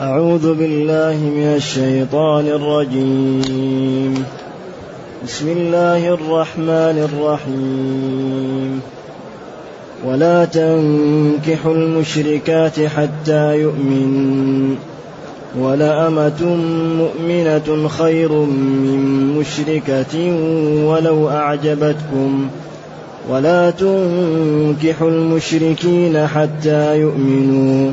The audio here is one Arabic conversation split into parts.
أعوذ بالله من الشيطان الرجيم. بسم الله الرحمن الرحيم. ولا تنكحوا المشركات حتى يؤمنوا ولأمة مؤمنة خير من مشركة ولو أعجبتكم. ولا تنكحوا المشركين حتى يؤمنوا.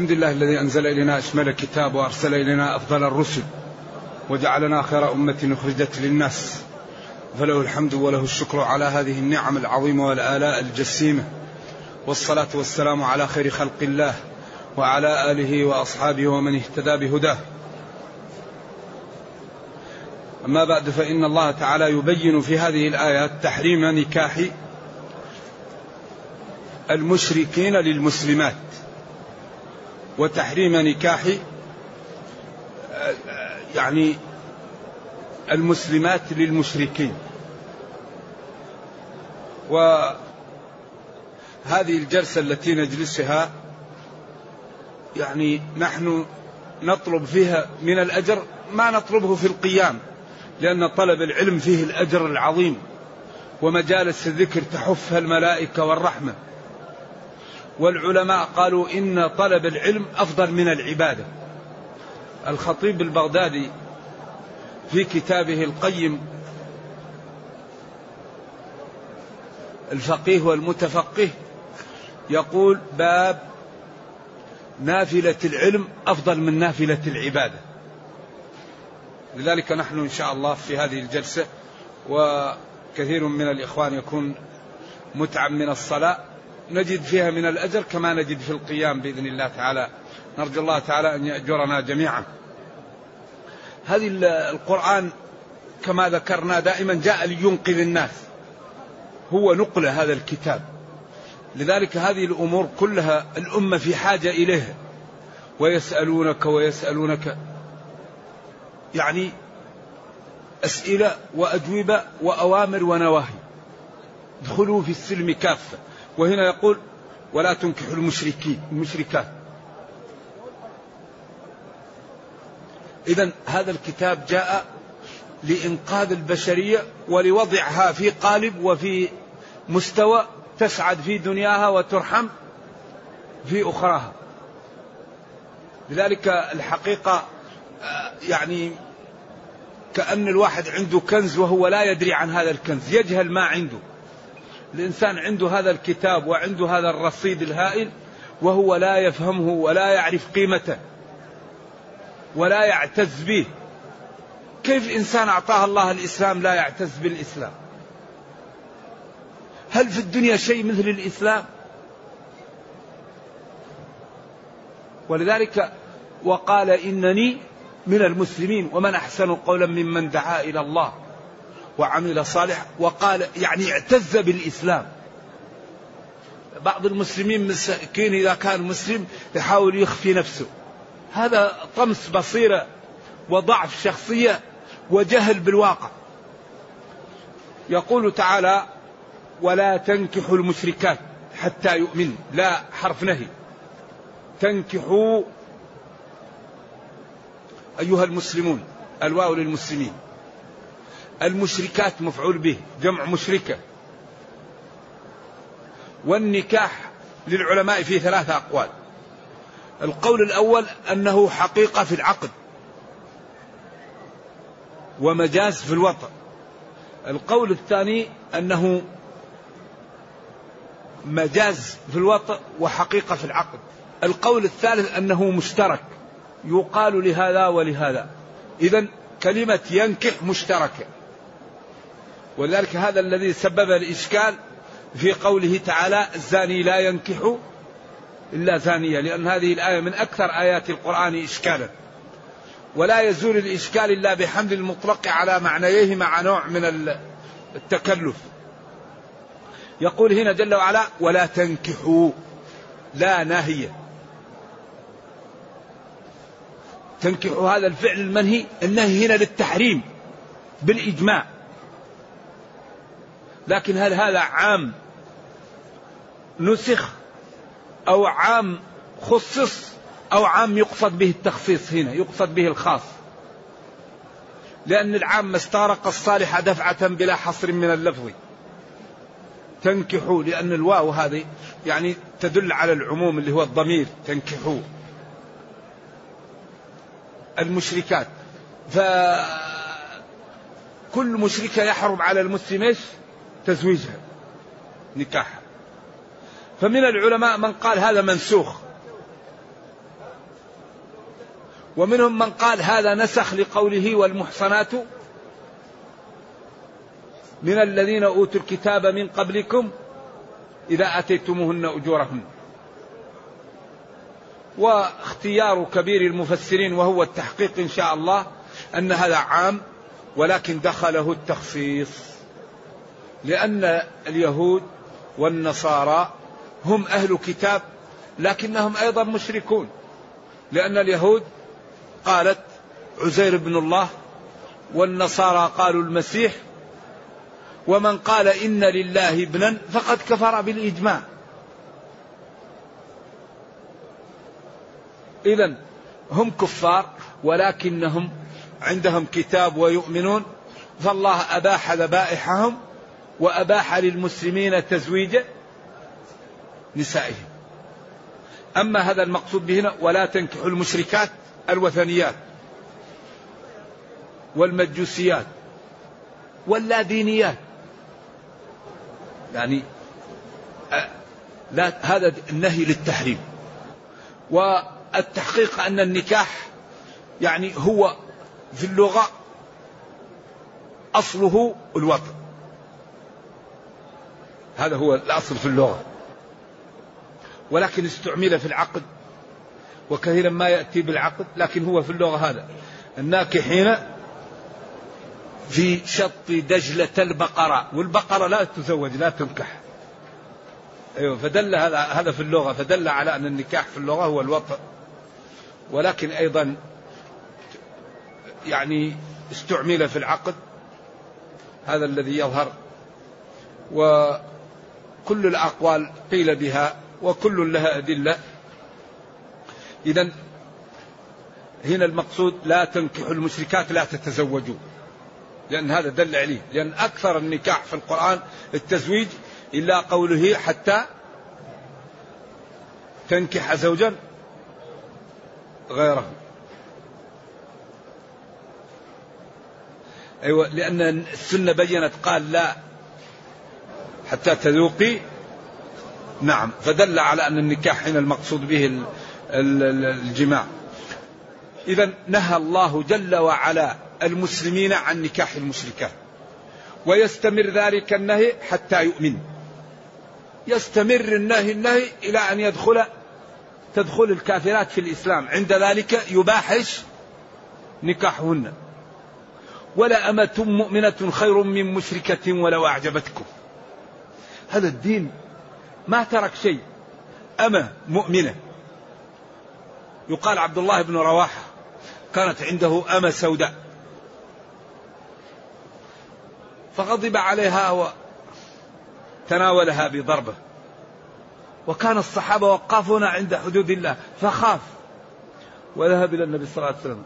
الحمد لله الذي أنزل إلينا أشمل الكتاب وأرسل إلينا أفضل الرسل وجعلنا خير أمة أخرجت للناس فله الحمد وله الشكر على هذه النعم العظيمة والآلاء الجسيمة والصلاة والسلام على خير خلق الله وعلى آله وأصحابه ومن اهتدى بهداه. أما بعد فإن الله تعالى يبين في هذه الآيات تحريم نكاح المشركين للمسلمات. وتحريم نكاح يعني المسلمات للمشركين. وهذه الجلسة التي نجلسها يعني نحن نطلب فيها من الأجر ما نطلبه في القيام لأن طلب العلم فيه الأجر العظيم ومجالس الذكر تحفها الملائكة والرحمة. والعلماء قالوا إن طلب العلم أفضل من العبادة. الخطيب البغدادي في كتابه القيم الفقيه والمتفقه يقول باب نافلة العلم أفضل من نافلة العبادة. لذلك نحن إن شاء الله في هذه الجلسة وكثير من الإخوان يكون متعب من الصلاة نجد فيها من الأجر كما نجد في القيام بإذن الله تعالى. نرجو الله تعالى أن يأجرنا جميعا. هذه القرآن كما ذكرنا دائما جاء لينقذ الناس. هو نقل هذا الكتاب. لذلك هذه الأمور كلها الأمة في حاجة إليها. ويسألونك ويسألونك. يعني أسئلة وأجوبة وأوامر ونواهي. ادخلوا في السلم كافة. وهنا يقول ولا تنكحوا المشركين المشركات. إذا هذا الكتاب جاء لإنقاذ البشرية ولوضعها في قالب وفي مستوى تسعد في دنياها وترحم في أخراها. لذلك الحقيقة يعني كأن الواحد عنده كنز وهو لا يدري عن هذا الكنز. يجهل ما عنده. الإنسان عنده هذا الكتاب وعنده هذا الرصيد الهائل وهو لا يفهمه ولا يعرف قيمته ولا يعتز به. كيف إنسان أعطاه الله الإسلام لا يعتز بالإسلام؟ هل في الدنيا شيء مثل الإسلام؟ ولذلك وقال إنني من المسلمين ومن أحسن قولا ممن دعا إلى الله. وعمل صالح وقال يعني اعتز بالإسلام. بعض المسلمين مسكين إذا كان مسلم يحاول يخفي نفسه. هذا طمس بصيرة وضعف شخصية وجهل بالواقع. يقول تعالى ولا تنكحوا المشركات حتى يؤمنوا. لا حرف نهي. تنكحوا أيها المسلمون الواو للمسلمين. المشركات مفعول به جمع مشركة. والنكاح للعلماء في ثلاثة أقوال. القول الأول أنه حقيقة في العقد. ومجاز في الوطن. القول الثاني أنه مجاز في الوطن وحقيقة في العقد. القول الثالث أنه مشترك. يقال لهذا ولهذا. إذا كلمة ينكح مشتركة. ولذلك هذا الذي سبب الإشكال في قوله تعالى الزاني لا ينكح إلا زانية لأن هذه الآية من أكثر آيات القرآن إشكالا. ولا يزول الإشكال إلا بحمل المطلق على معنيه مع نوع من التكلف. يقول هنا جل وعلا ولا تنكحوا لا ناهية. تنكحوا هذا الفعل المنهي النهي هنا للتحريم بالإجماع. لكن هل هذا عام نسخ أو عام خصص أو عام يقصد به التخصيص هنا يقصد به الخاص؟ لأن العام ما استغرق الصالح دفعة بلا حصر من اللفظ. تنكحوا لأن الواو هذه يعني تدل على العموم اللي هو الضمير تنكحوا. المشركات. فكل مشركة يحرم على المسلم إيش؟ تزويجها نكاحها. فمن العلماء من قال هذا منسوخ. ومنهم من قال هذا نسخ لقوله والمحصنات من الذين أوتوا الكتاب من قبلكم إذا أتيتموهن أجورهن. واختيار كبير المفسرين وهو التحقيق إن شاء الله أن هذا عام ولكن دخله التخصيص. لأن اليهود والنصارى هم أهل كتاب لكنهم أيضا مشركون. لأن اليهود قالت عزير بن الله والنصارى قالوا المسيح ومن قال إن لله ابنا فقد كفر بالإجماع. إذا هم كفار ولكنهم عندهم كتاب ويؤمنون فالله أباح ذبائحهم وأباح للمسلمين تزويج نسائهم. أما هذا المقصود به هنا ولا تنكحوا المشركات الوثنيات والمجوسيات واللادينيات يعني لا هذا النهي للتحريم. والتحقيق أن النكاح يعني هو في اللغة أصله الوطن. هذا هو الأصل في اللغة. ولكن استعمل في العقد وكثيرا ما يأتي بالعقد لكن هو في اللغة هذا. الناكحين في شط دجلة البقرة والبقرة لا تزوج لا تنكح. أيوة فدل هذا هذا في اللغة فدل على أن النكاح في اللغة هو الوطء ولكن أيضا يعني استعمل في العقد هذا الذي يظهر. وكل الأقوال قيل بها وكل لها أدلة. إذا هنا المقصود لا تنكحوا المشركات لا تتزوجوا لأن هذا دل عليه. لأن أكثر النكاح في القرآن التزويج إلا قوله حتى تنكح زوجا غيره. أيوة لأن السنة بينت قال لا حتى تذوقي؟ نعم. فدل على أن النكاح هنا المقصود به الجماع. إذا نهى الله جل وعلا المسلمين عن نكاح المشركات. ويستمر ذلك النهي حتى يؤمن. يستمر النهي النهي إلى أن يدخل تدخل الكافرات في الإسلام. عند ذلك يباحش نكاحهن. ولا أمة مؤمنة خير من مشركة ولو أعجبتكم. هذا الدين ما ترك شيء. أمة مؤمنة. يقال عبد الله بن رواحة كانت عنده أمة سوداء. فغضب عليها وتناولها بضربة. وكان الصحابة وقافون عند حدود الله فخاف. وذهب إلى النبي صلى الله عليه وسلم.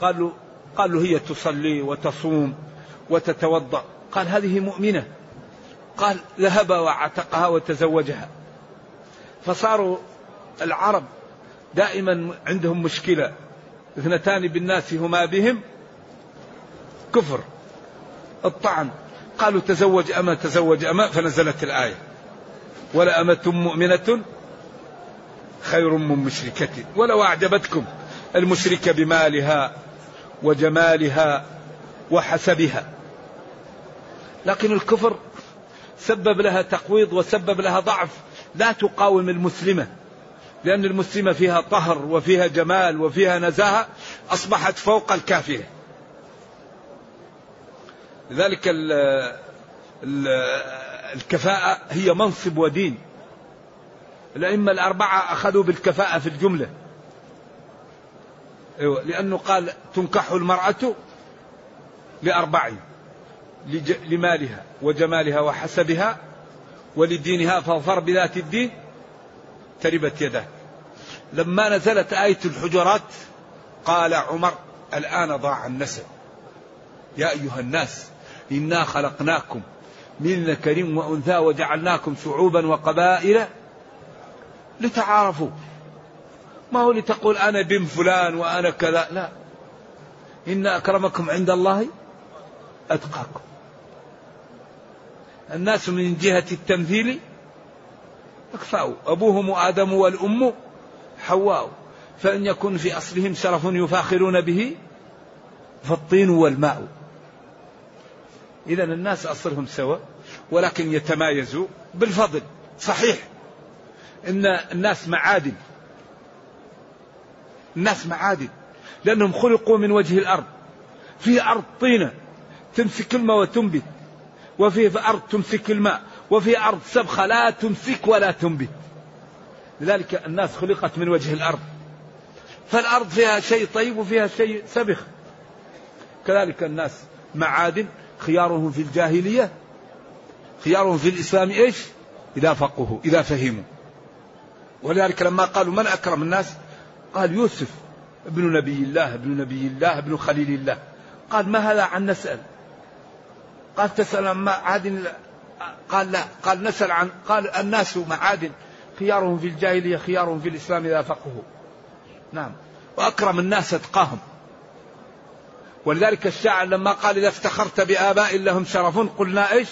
قال له قال له هي تصلي وتصوم وتتوضأ. قال هذه مؤمنة. قال ذهب وعتقها وتزوجها. فصاروا العرب دائما عندهم مشكلة. اثنتان بالناس هما بهم. كفر. الطعن. قالوا تزوج أما تزوج أما فنزلت الآية. ولا أمة مؤمنة خير من مشركة. ولو أعجبتكم المشركة بمالها وجمالها وحسبها. لكن الكفر سبب لها تقويض وسبب لها ضعف. لا تقاوم المسلمة لأن المسلمة فيها طهر وفيها جمال وفيها نزاهة أصبحت فوق الكافرة لذلك ال ال الكفاءة هي منصب ودين. الأئمة الأربعة أخذوا بالكفاءة في الجملة. أيوة لأنه قال تنكح المرأة لأربع لمالها وجمالها وحسبها ولدينها فاظفر بذات الدين تربت يده. لما نزلت آية الحجرات قال عمر الآن ضاع النسب. يا أيها الناس إنا خلقناكم من ذكر وأنثى وجعلناكم شعوبا وقبائل لتعارفوا. ما هو لتقول أنا بن فلان وأنا كذا؟ لا. إن أكرمكم عند الله أتقاكم. الناس من جهة التمثيل أكفاء أبوهم آدم والأم حواء. فإن يكن في أصلهم شرف يفاخرون به فالطين والماء. إذا الناس أصلهم سواء ولكن يتمايزوا بالفضل. صحيح إن الناس معادن. الناس معادن. لأنهم خلقوا من وجه الأرض. في أرض طينة تمسك الماء وتنبت. وفي أرض تمسك الماء وفي أرض سبخة لا تمسك ولا تنبت. لذلك الناس خلقت من وجه الأرض. فالأرض فيها شيء طيب وفيها شيء سبخ. كذلك الناس معادن خيارهم في الجاهلية خيارهم في الإسلام إيش؟ إذا فقهوا إذا فهموا. ولذلك لما قالوا من أكرم الناس؟ قال يوسف ابن نبي الله ابن نبي الله ابن خليل الله. قال ما هذا عن نسأل؟ قال تسأل عن معادن قال لا. قال نسأل عن قال الناس معادن خيارهم في الجاهلية خيارهم في الإسلام إذا فقهوا. نعم. وأكرم الناس أتقاهم. ولذلك الشاعر لما قال إذا افتخرت بآباء لهم شرف قلنا إيش؟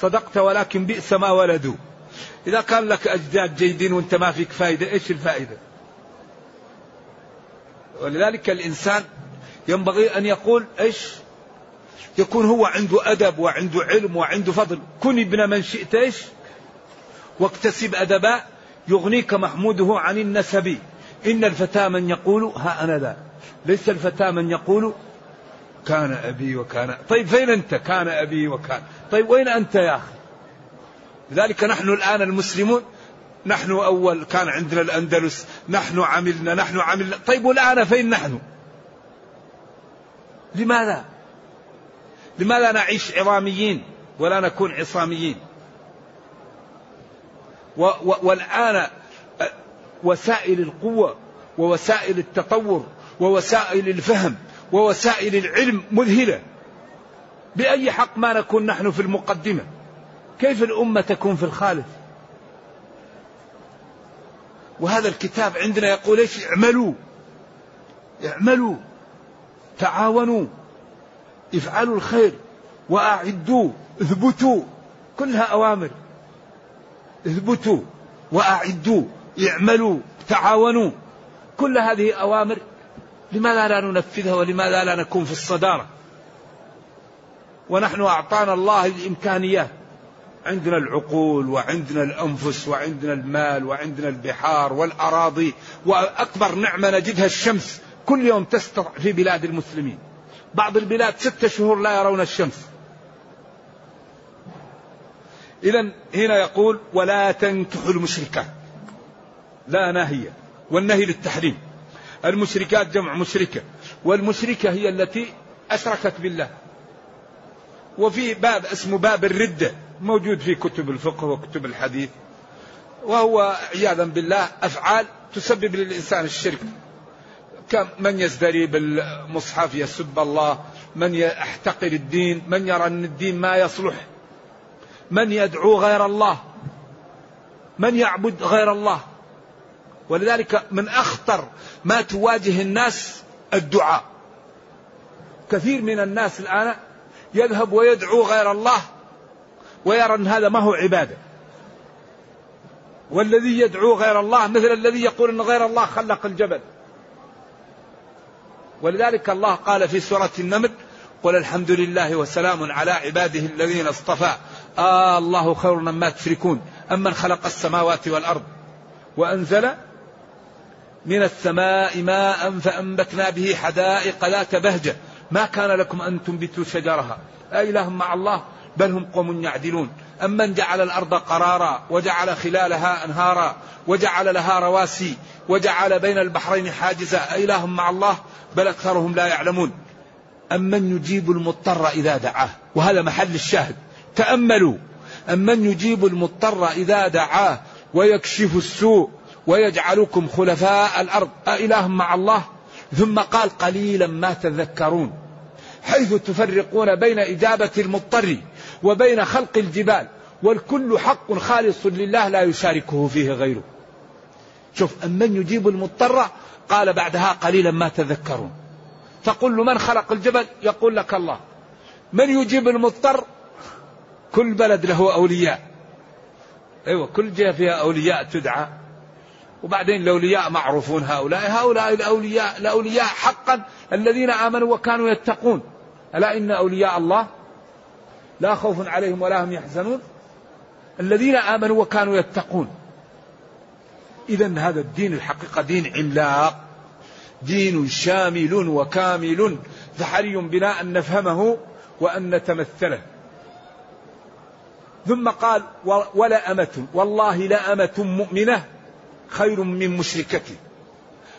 صدقت ولكن بئس ما ولدوا. إذا كان لك أجداد جيدين وأنت ما فيك فائدة إيش الفائدة؟ ولذلك الإنسان ينبغي أن يقول إيش؟ يكون هو عنده أدب وعنده علم وعنده فضل. كن ابن من شئت إيش واكتسب أدبا يغنيك محموده عن النسب. إن الفتى من يقول ها أنا ذا. ليس الفتى من يقول كان أبي وكان. طيب فين أنت؟ كان أبي وكان. طيب وين أنت يا أخي؟ لذلك نحن الآن المسلمون نحن أول كان عندنا الأندلس نحن عملنا نحن عملنا. طيب والآن فين نحن؟ لماذا؟ لماذا نعيش عظاميين ولا نكون عصاميين؟ و و والآن وسائل القوة ووسائل التطور ووسائل الفهم ووسائل العلم مذهلة. بأي حق ما نكون نحن في المقدمة؟ كيف الأمة تكون في الخالف؟ وهذا الكتاب عندنا يقول إيش؟ اعملوا. اعملوا. تعاونوا. افعلوا الخير وأعدوا اثبتوا كلها أوامر. اثبتوا وأعدوا اعملوا تعاونوا كل هذه أوامر. لماذا لا ننفذها ولماذا لا نكون في الصدارة؟ ونحن أعطانا الله الإمكانيات. عندنا العقول وعندنا الأنفس وعندنا المال وعندنا البحار والأراضي وأكبر نعمة نجدها الشمس. كل يوم تسطع في بلاد المسلمين. بعض البلاد ستة شهور لا يرون الشمس. إذا هنا يقول ولا تنكحوا المشركات. لا ناهية. والنهي للتحريم. المشركات جمع مشركة. والمشركة هي التي أشركت بالله. وفي باب اسمه باب الردة. موجود في كتب الفقه وكتب الحديث. وهو عياذا بالله أفعال تسبب للإنسان الشرك. من يزدري بالمصحف؟ يسب الله. من يحتقر الدين؟ من يرى أن الدين ما يصلح؟ من يدعو غير الله؟ من يعبد غير الله؟ ولذلك من أخطر ما تواجه الناس الدعاء. كثير من الناس الآن يذهب ويدعو غير الله ويرى أن هذا ما هو عبادة. والذي يدعو غير الله مثل الذي يقول أن غير الله خلق الجبل. ولذلك الله قال في سورة النمل قل الحمد لله وسلام على عباده الذين اصطفى. آه الله خير مما تشركون. أمن خلق السماوات والأرض وأنزل من السماء ماء فأنبتنا به حدائق ذات بهجة. ما كان لكم أن تنبتوا شجرها. أإله مع الله؟ بل هم قوم يعدلون. أمن جعل الأرض قرارا وجعل خلالها أنهارا وجعل لها رواسي. وجعل بين البحرين حاجزا. أإله مع الله؟ بل أكثرهم لا يعلمون. أمن يجيب المضطر إذا دعاه؟ وهذا محل الشاهد. تأملوا. أمن يجيب المضطر إذا دعاه؟ ويكشف السوء. ويجعلكم خلفاء الأرض. أإله مع الله؟ ثم قال قليلا ما تذكرون. حيث تفرقون بين إجابة المضطر وبين خلق الجبال. والكل حق خالص لله لا يشاركه فيه غيره. شوف أمن يجيب المضطر قال بعدها قليلا ما تذكرون. تقول له من خلق الجبل؟ يقول لك الله. من يجيب المضطر؟ كل بلد له أولياء. أيوة كل جهة فيها أولياء تدعى. وبعدين الأولياء معروفون هؤلاء. هؤلاء الأولياء الأولياء حقا الذين آمنوا وكانوا يتقون. ألا إن أولياء الله لا خوف عليهم ولا هم يحزنون؟ الذين آمنوا وكانوا يتقون. إذا هذا الدين الحقيقة دين عملاق. دين شامل وكامل. فحري بنا أن نفهمه وأن نتمثله. ثم قال ولا أمة والله لا أمة مؤمنة خير من مشركة.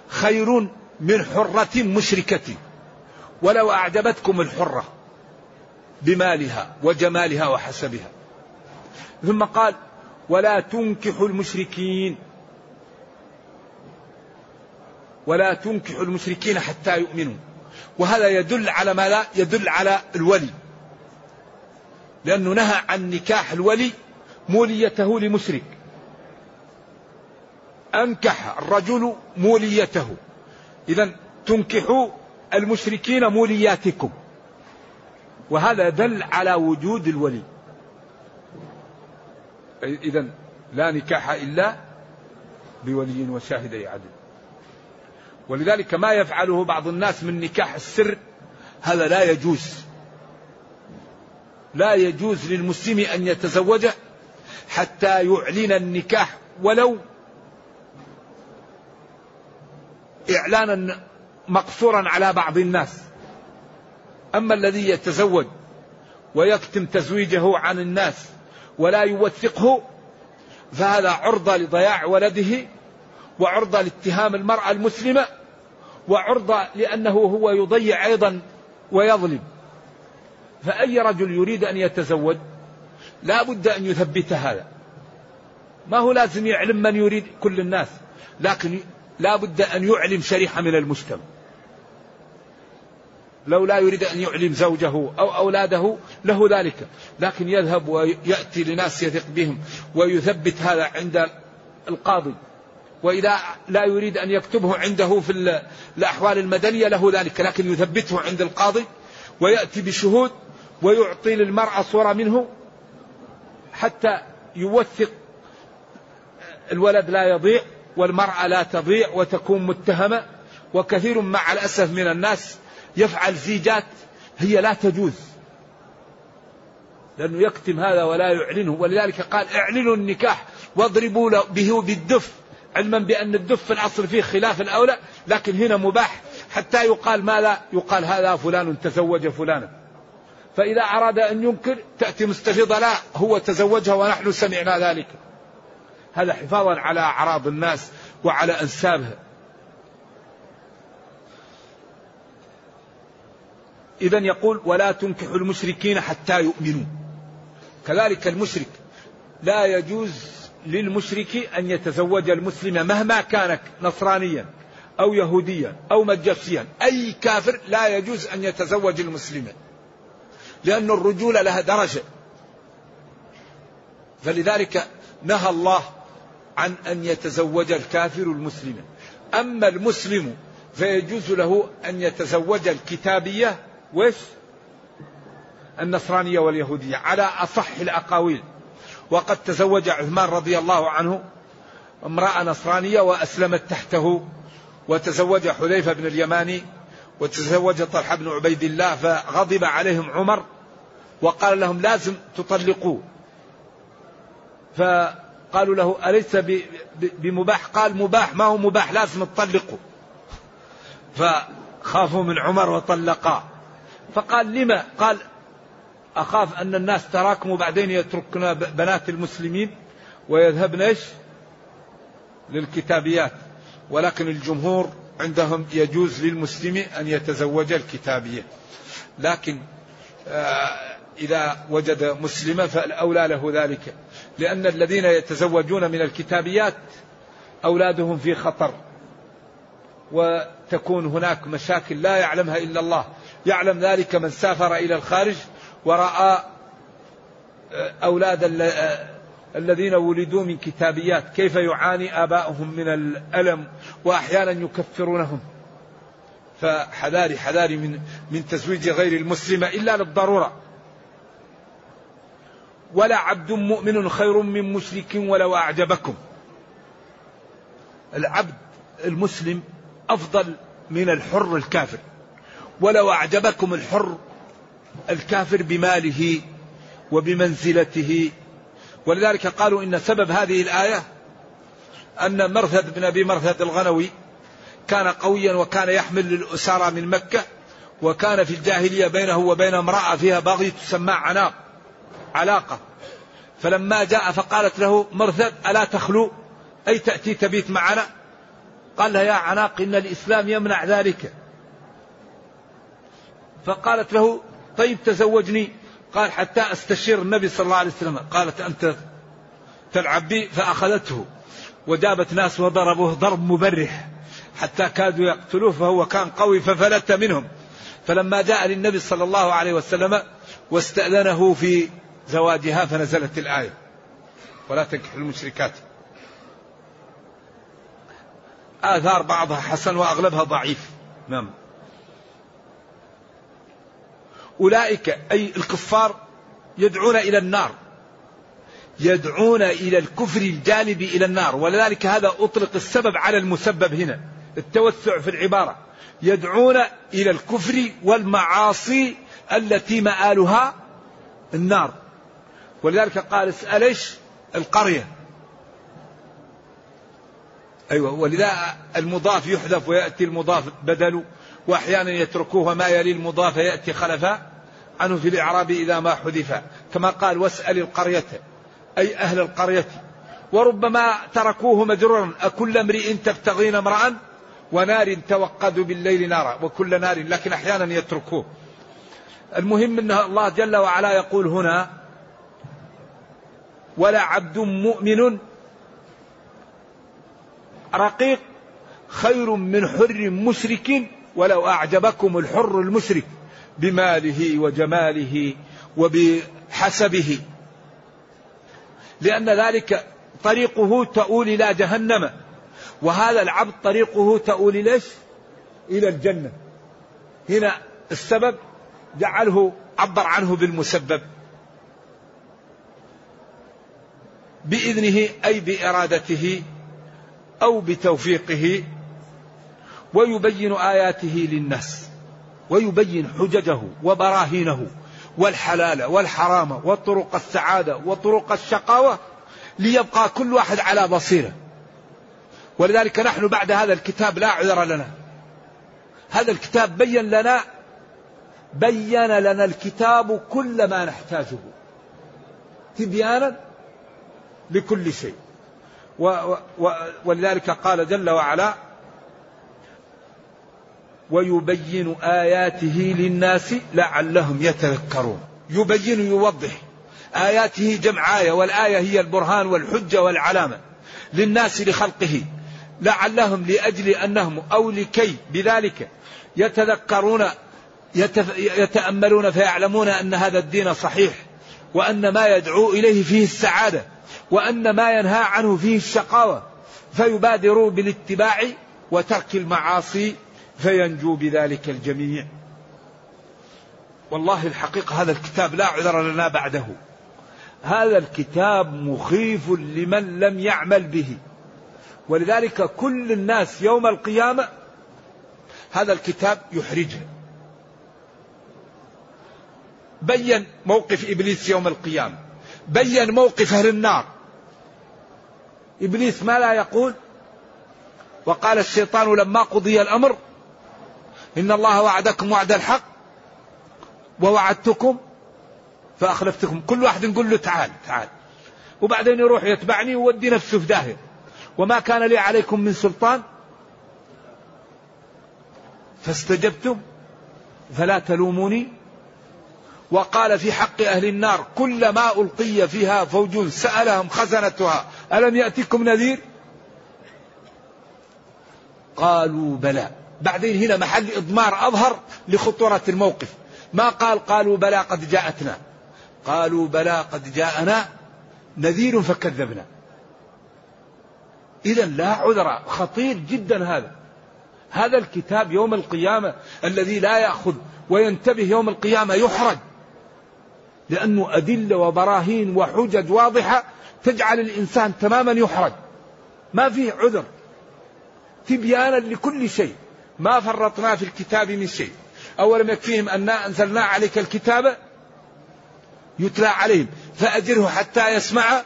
خير من حرة مشركة. ولو أعجبتكم الحرة بمالها وجمالها وحسبها. ثم قال ولا تنكحوا المشركين. ولا تنكحوا المشركين حتى يؤمنوا. وهذا يدل على ما لا يدل على الولي. لأنه نهى عن نكاح الولي موليته لمشرك. أنكح الرجل موليته. إذا تنكحوا المشركين مولياتكم. وهذا دل على وجود الولي. إذا لا نكاح إلا بولي وشاهدي عدل. ولذلك ما يفعله بعض الناس من نكاح السر هذا لا يجوز. لا يجوز للمسلم أن يتزوج حتى يعلن النكاح ولو إعلانا مقصورا على بعض الناس. أما الذي يتزوج ويكتم تزويجه عن الناس ولا يوثقه فهذا عرضة لضياع ولده وعرضة لاتهام المرأة المسلمة وعرضة لأنه هو يضيع أيضا ويظلم. فأي رجل يريد أن يتزوج لا بد أن يثبت هذا. ما هو لازم يعلم من يريد كل الناس لكن لا بد أن يعلم شريحة من المجتمع. لو لا يريد أن يعلم زوجه أو أولاده له ذلك. لكن يذهب ويأتي لناس يثق بهم ويثبت هذا عند القاضي. وإذا لا يريد أن يكتبه عنده في الأحوال المدنية له ذلك لكن يثبته عند القاضي ويأتي بشهود ويعطي للمرأة صورة منه حتى يوثق الولد لا يضيع والمرأة لا تضيع وتكون متهمة. وكثير مع الأسف من الناس يفعل زيجات هي لا تجوز. لأنه يكتم هذا ولا يعلنه. ولذلك قال اعلنوا النكاح واضربوا به بالدف. علما بأن الدف الأصل فيه خلاف الأولى لكن هنا مباح حتى يقال ماذا؟ يقال هذا فلان تزوج فلانا. فإذا أراد أن ينكر تأتي مستفيضة لا هو تزوجها ونحن سمعنا ذلك. هذا حفاظا على أعراض الناس وعلى أنسابها. إذا يقول ولا تنكحوا المشركين حتى يؤمنوا. كذلك المشرك لا يجوز للمشرك أن يتزوج المسلم مهما كان نصرانيا أو يهوديا أو مجسيا. أي كافر لا يجوز أن يتزوج المسلم لأن الرجولة لها درجة. فلذلك نهى الله عن أن يتزوج الكافر المسلم. أما المسلم فيجوز له أن يتزوج الكتابية وش؟ النصرانية واليهودية على أصح الأقاويل. وقد تزوج عثمان رضي الله عنه امرأة نصرانية وأسلمت تحته. وتزوج حذيفة بن اليماني وتزوج طلحة بن عبيد الله فغضب عليهم عمر وقال لهم لازم تطلقوه قالوا له أليس بمباح؟ قال مباح ما هو مباح لازم تطلقه فخافوا من عمر وطلقاه فقال لما؟ قال أخاف أن الناس تراكموا بعدين يتركنا بنات المسلمين ويذهبن إيش؟ للكتابيات. ولكن الجمهور عندهم يجوز للمسلم أن يتزوج الكتابية. لكن آه، إذا وجد مسلمة فالأولى له ذلك. لأن الذين يتزوجون من الكتابيات أولادهم في خطر. وتكون هناك مشاكل لا يعلمها إلا الله. يعلم ذلك من سافر إلى الخارج ورأى آه، أولاد آه، الذين ولدوا من كتابيات. كيف يعاني آباؤهم من الألم وأحيانا يكفرونهم. فحذاري حذاري من من تزويج غير المسلمة إلا للضرورة. ولا عبد مؤمن خير من مشرك ولو أعجبكم. العبد المسلم أفضل من الحر الكافر. ولو أعجبكم الحر الكافر بماله وبمنزلته. ولذلك قالوا إن سبب هذه الآية أن مرثد بن أبي مرثد الغنوي كان قويا وكان يحمل للأسارى من مكة وكان في الجاهلية بينه وبين امرأة فيها بغي تسمى عناق علاقة. فلما جاء فقالت له مرثد ألا تخلو؟ أي تأتي تبيت معنا؟ قال لها يا عناق إن الإسلام يمنع ذلك. فقالت له طيب تزوجني؟ قال حتى أستشير النبي صلى الله عليه وسلم. قالت أنت تلعب بي فأخذته. وجابت ناس وضربوه ضرب مبرح. حتى كادوا يقتلوه فهو كان قوي ففلت منهم. فلما جاء للنبي صلى الله عليه وسلم واستأذنه في زواجها فنزلت الآية. ولا تنكح المشركات. آثار بعضها حسن وأغلبها ضعيف. نعم. أولئك أي الكفار يدعون إلى النار. يدعون إلى الكفر الجانب إلى النار. ولذلك هذا أطلق السبب على المسبب هنا التوسع في العبارة. يدعون إلى الكفر والمعاصي التي مآلها النار. ولذلك قال اسأل إيش؟ القرية. أيوة ولذا المضاف يحذف ويأتي المضاف بدل. وأحيانا يتركوه ما يلي المضاف يأتي خلفا عنه في الإعراب إذا ما حذف. كما قال واسأل القرية أي أهل القرية. وربما تركوه مجرورا أكل امرئ تبتغين امرأ ونار توقد بالليل نارا. وكل نار لكن أحيانا يتركوه. المهم أن الله جل وعلا يقول هنا ولا عبد مؤمن رقيق خير من حر مشرك ولو أعجبكم الحر المشرك بماله وجماله وبحسبه. لأن ذلك طريقه تؤول إلى جهنم. وهذا العبد طريقه تؤول ليش إلى الجنة. هنا السبب جعله عبر عنه بالمسبب. بإذنه أي بإرادته أو بتوفيقه. ويبين آياته للناس ويبين حججه وبراهينه والحلال والحرام وطرق السعادة وطرق الشقاوة ليبقى كل واحد على بصيرة. ولذلك نحن بعد هذا الكتاب لا عذر لنا. هذا الكتاب بين لنا بين لنا الكتاب كل ما نحتاجه تبيانا لكل شيء. و و ولذلك قال جل وعلا ويبين آياته للناس لعلهم يتذكرون. يبين يوضح آياته جمع آية والآية هي البرهان والحجة والعلامة للناس لخلقه. لعلهم لأجل أنهم أو لكي بذلك يتذكرون يتأملون فيعلمون أن هذا الدين صحيح وأن ما يدعو إليه فيه السعادة وأن ما ينهى عنه فيه الشقاوة. فيبادروا بالاتباع وترك المعاصي فينجو بذلك الجميع. والله الحقيقة هذا الكتاب لا عذر لنا بعده. هذا الكتاب مخيف لمن لم يعمل به. ولذلك كل الناس يوم القيامة هذا الكتاب يحرجه. بين موقف إبليس يوم القيامة. بين موقف أهل النار. إبليس ما لا يقول؟ وقال الشيطان لما قضي الأمر إن الله وعدكم وعد الحق ووعدتكم فأخلفتكم. كل واحد يقول له تعال تعال. وبعدين يروح يتبعني ويودي نفسه في داهية. وما كان لي عليكم من سلطان فاستجبتم فلا تلوموني. وقال في حق أهل النار كلما ألقي فيها فوج سألهم خزنتها ألم يأتكم نذير؟ قالوا بلى. بعدين هنا محل إضمار أظهر لخطورة الموقف. ما قال قالوا بلى قد جاءتنا. قالوا بلى قد جاءنا نذير فكذبنا. إذا لا عذر. خطير جدا هذا. هذا الكتاب يوم القيامة الذي لا يأخذ وينتبه يوم القيامة يحرج. لأنه أدلة وبراهين وحجج واضحة تجعل الإنسان تماما يحرج. ما فيه عذر. تبيانا لكل شيء. ما فرطنا في الكتاب من شيء. أولم يكفيهم أنا أنزلنا عليك الكتاب يتلى عليهم. فأجره حتى يسمع.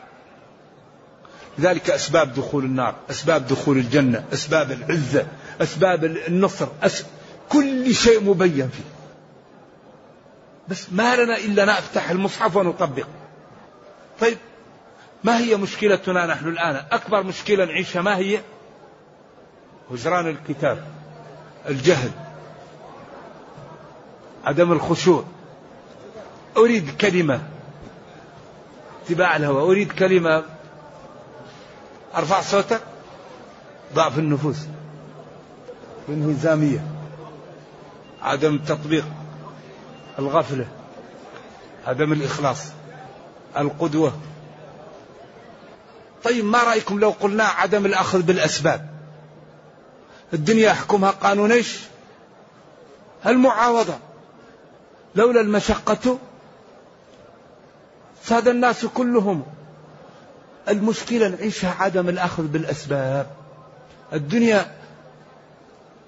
ذلك أسباب دخول النار أسباب دخول الجنة أسباب العزة أسباب النصر أس... كل شيء مبين فيه. بس ما لنا إلا نفتح المصحف ونطبق. طيب ما هي مشكلتنا نحن الآن؟ أكبر مشكلة نعيشها ما هي؟ هجران الكتاب. الجهل عدم الخشوع. أريد كلمة اتباع الهوى. أريد كلمة أرفع صوتك. ضعف النفوس الانهزامية عدم التطبيق الغفلة عدم الإخلاص القدوة. طيب ما رأيكم لو قلنا عدم الأخذ بالأسباب؟ الدنيا يحكمها قانون إيش؟ المعاوضة. لولا المشقة ساد الناس كلهم. المشكلة نعيشها عدم الأخذ بالأسباب. الدنيا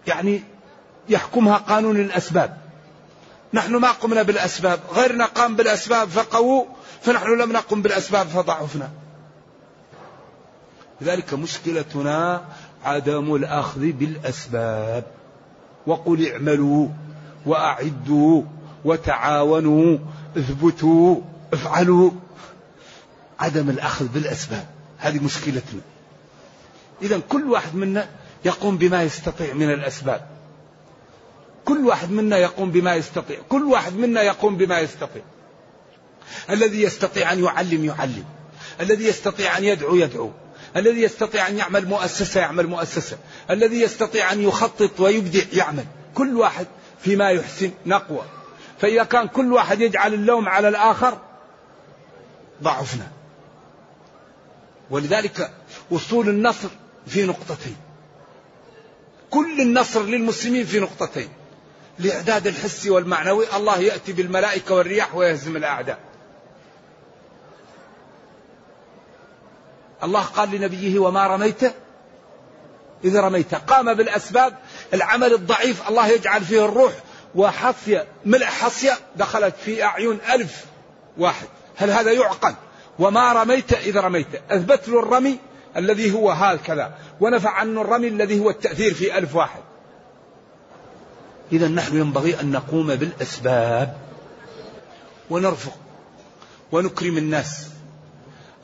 يعني يحكمها قانون الأسباب. نحن ما قمنا بالأسباب. غيرنا قام بالأسباب فقووا فنحن لم نقم بالأسباب فضعفنا. لذلك مشكلتنا عدم الأخذ بالأسباب. وقل اعملوا وأعدوا وتعاونوا اثبتوا افعلوا. عدم الأخذ بالأسباب هذه مشكلتنا. إذا كل واحد منا يقوم بما يستطيع من الأسباب. كل واحد منا يقوم بما يستطيع. كل واحد منا يقوم بما يستطيع. الذي يستطيع أن يعلم يعلم. الذي يستطيع أن يدعو يدعو. الذي يستطيع أن يعمل مؤسسة يعمل مؤسسة. الذي يستطيع أن يخطط ويبدع يعمل. كل واحد فيما يحسن نقوى. فإذا كان كل واحد يجعل اللوم على الآخر ضعفنا. ولذلك وصول النصر في نقطتين. كل النصر للمسلمين في نقطتين. الإعداد الحسي والمعنوي الله يأتي بالملائكة والرياح ويهزم الأعداء. الله قال لنبيه وما رميت؟ إذ رميت. قام بالأسباب. العمل الضعيف الله يجعل فيه الروح. وحصية ملء حصية دخلت في أعين ألف واحد. هل هذا يعقل؟ وما رميت؟ إذ رميت. أثبت له الرمي الذي هو هكذا. ونفع عنه الرمي الذي هو التأثير في ألف واحد. إذا نحن ينبغي أن نقوم بالأسباب. ونرفق. ونكرم الناس.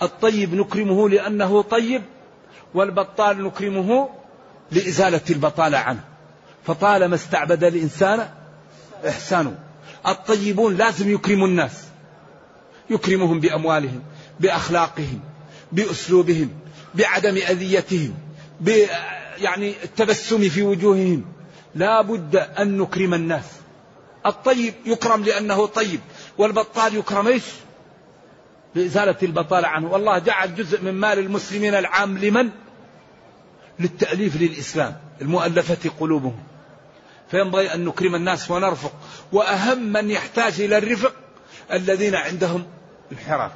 الطيب نكرمه لأنه طيب والبطال نكرمه لإزالة البطالة عنه. فطالما استعبد الإنسان إحسانه. الطيبون لازم يكرموا الناس. يكرمهم بأموالهم بأخلاقهم بأسلوبهم بعدم أذيتهم ب يعني التبسم في وجوههم. لا بد أن نكرم الناس. الطيب يكرم لأنه طيب والبطال يكرم إيش؟ لإزالة البطالة عنه. والله جعل جزء من مال المسلمين العام لمن؟ للتأليف للإسلام المؤلفة قلوبهم. فينبغي أن نكرم الناس ونرفق. وأهم من يحتاج إلى الرفق الذين عندهم انحراف.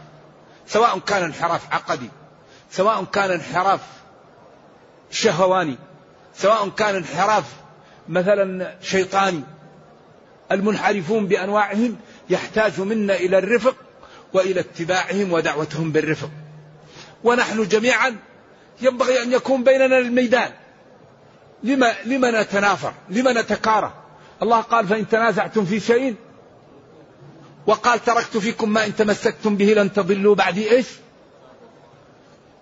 سواء كان انحراف عقدي سواء كان انحراف شهواني سواء كان انحراف مثلا شيطاني. المنحرفون بأنواعهم يحتاج منا إلى الرفق وإلى اتباعهم ودعوتهم بالرفق. ونحن جميعا ينبغي أن يكون بيننا الميدان. لما, لما نتنافر لما نتكاره الله قال فإن تنازعتم في شيء وقال تركت فيكم ما إن تمسكتم به لن تضلوا بعدي إيش؟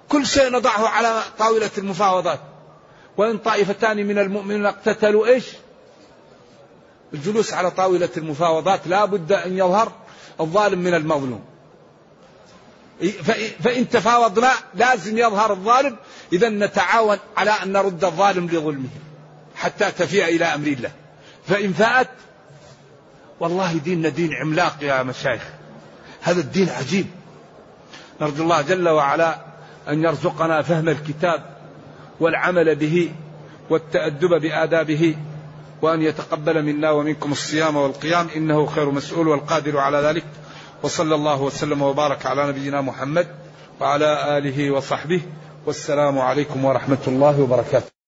كل شيء نضعه على طاولة المفاوضات. وإن طائفتان من المؤمنين اقتتلوا إيش؟ الجلوس على طاولة المفاوضات لا بد أن يظهر الظالم من المظلوم. فإن تفاوضنا لازم يظهر الظالم إذا نتعاون على أن نرد الظالم لظلمه حتى تفيء إلى أمر الله. فإن فاءت والله ديننا دين عملاق يا مشايخ. هذا الدين عجيب. نرجو الله جل وعلا أن يرزقنا فهم الكتاب والعمل به والتأدب بآدابه وأن يتقبل منا ومنكم الصيام والقيام إنه خير مسؤول والقادر على ذلك. وصلى الله وسلم وبارك على نبينا محمد وعلى آله وصحبه والسلام عليكم ورحمة الله وبركاته.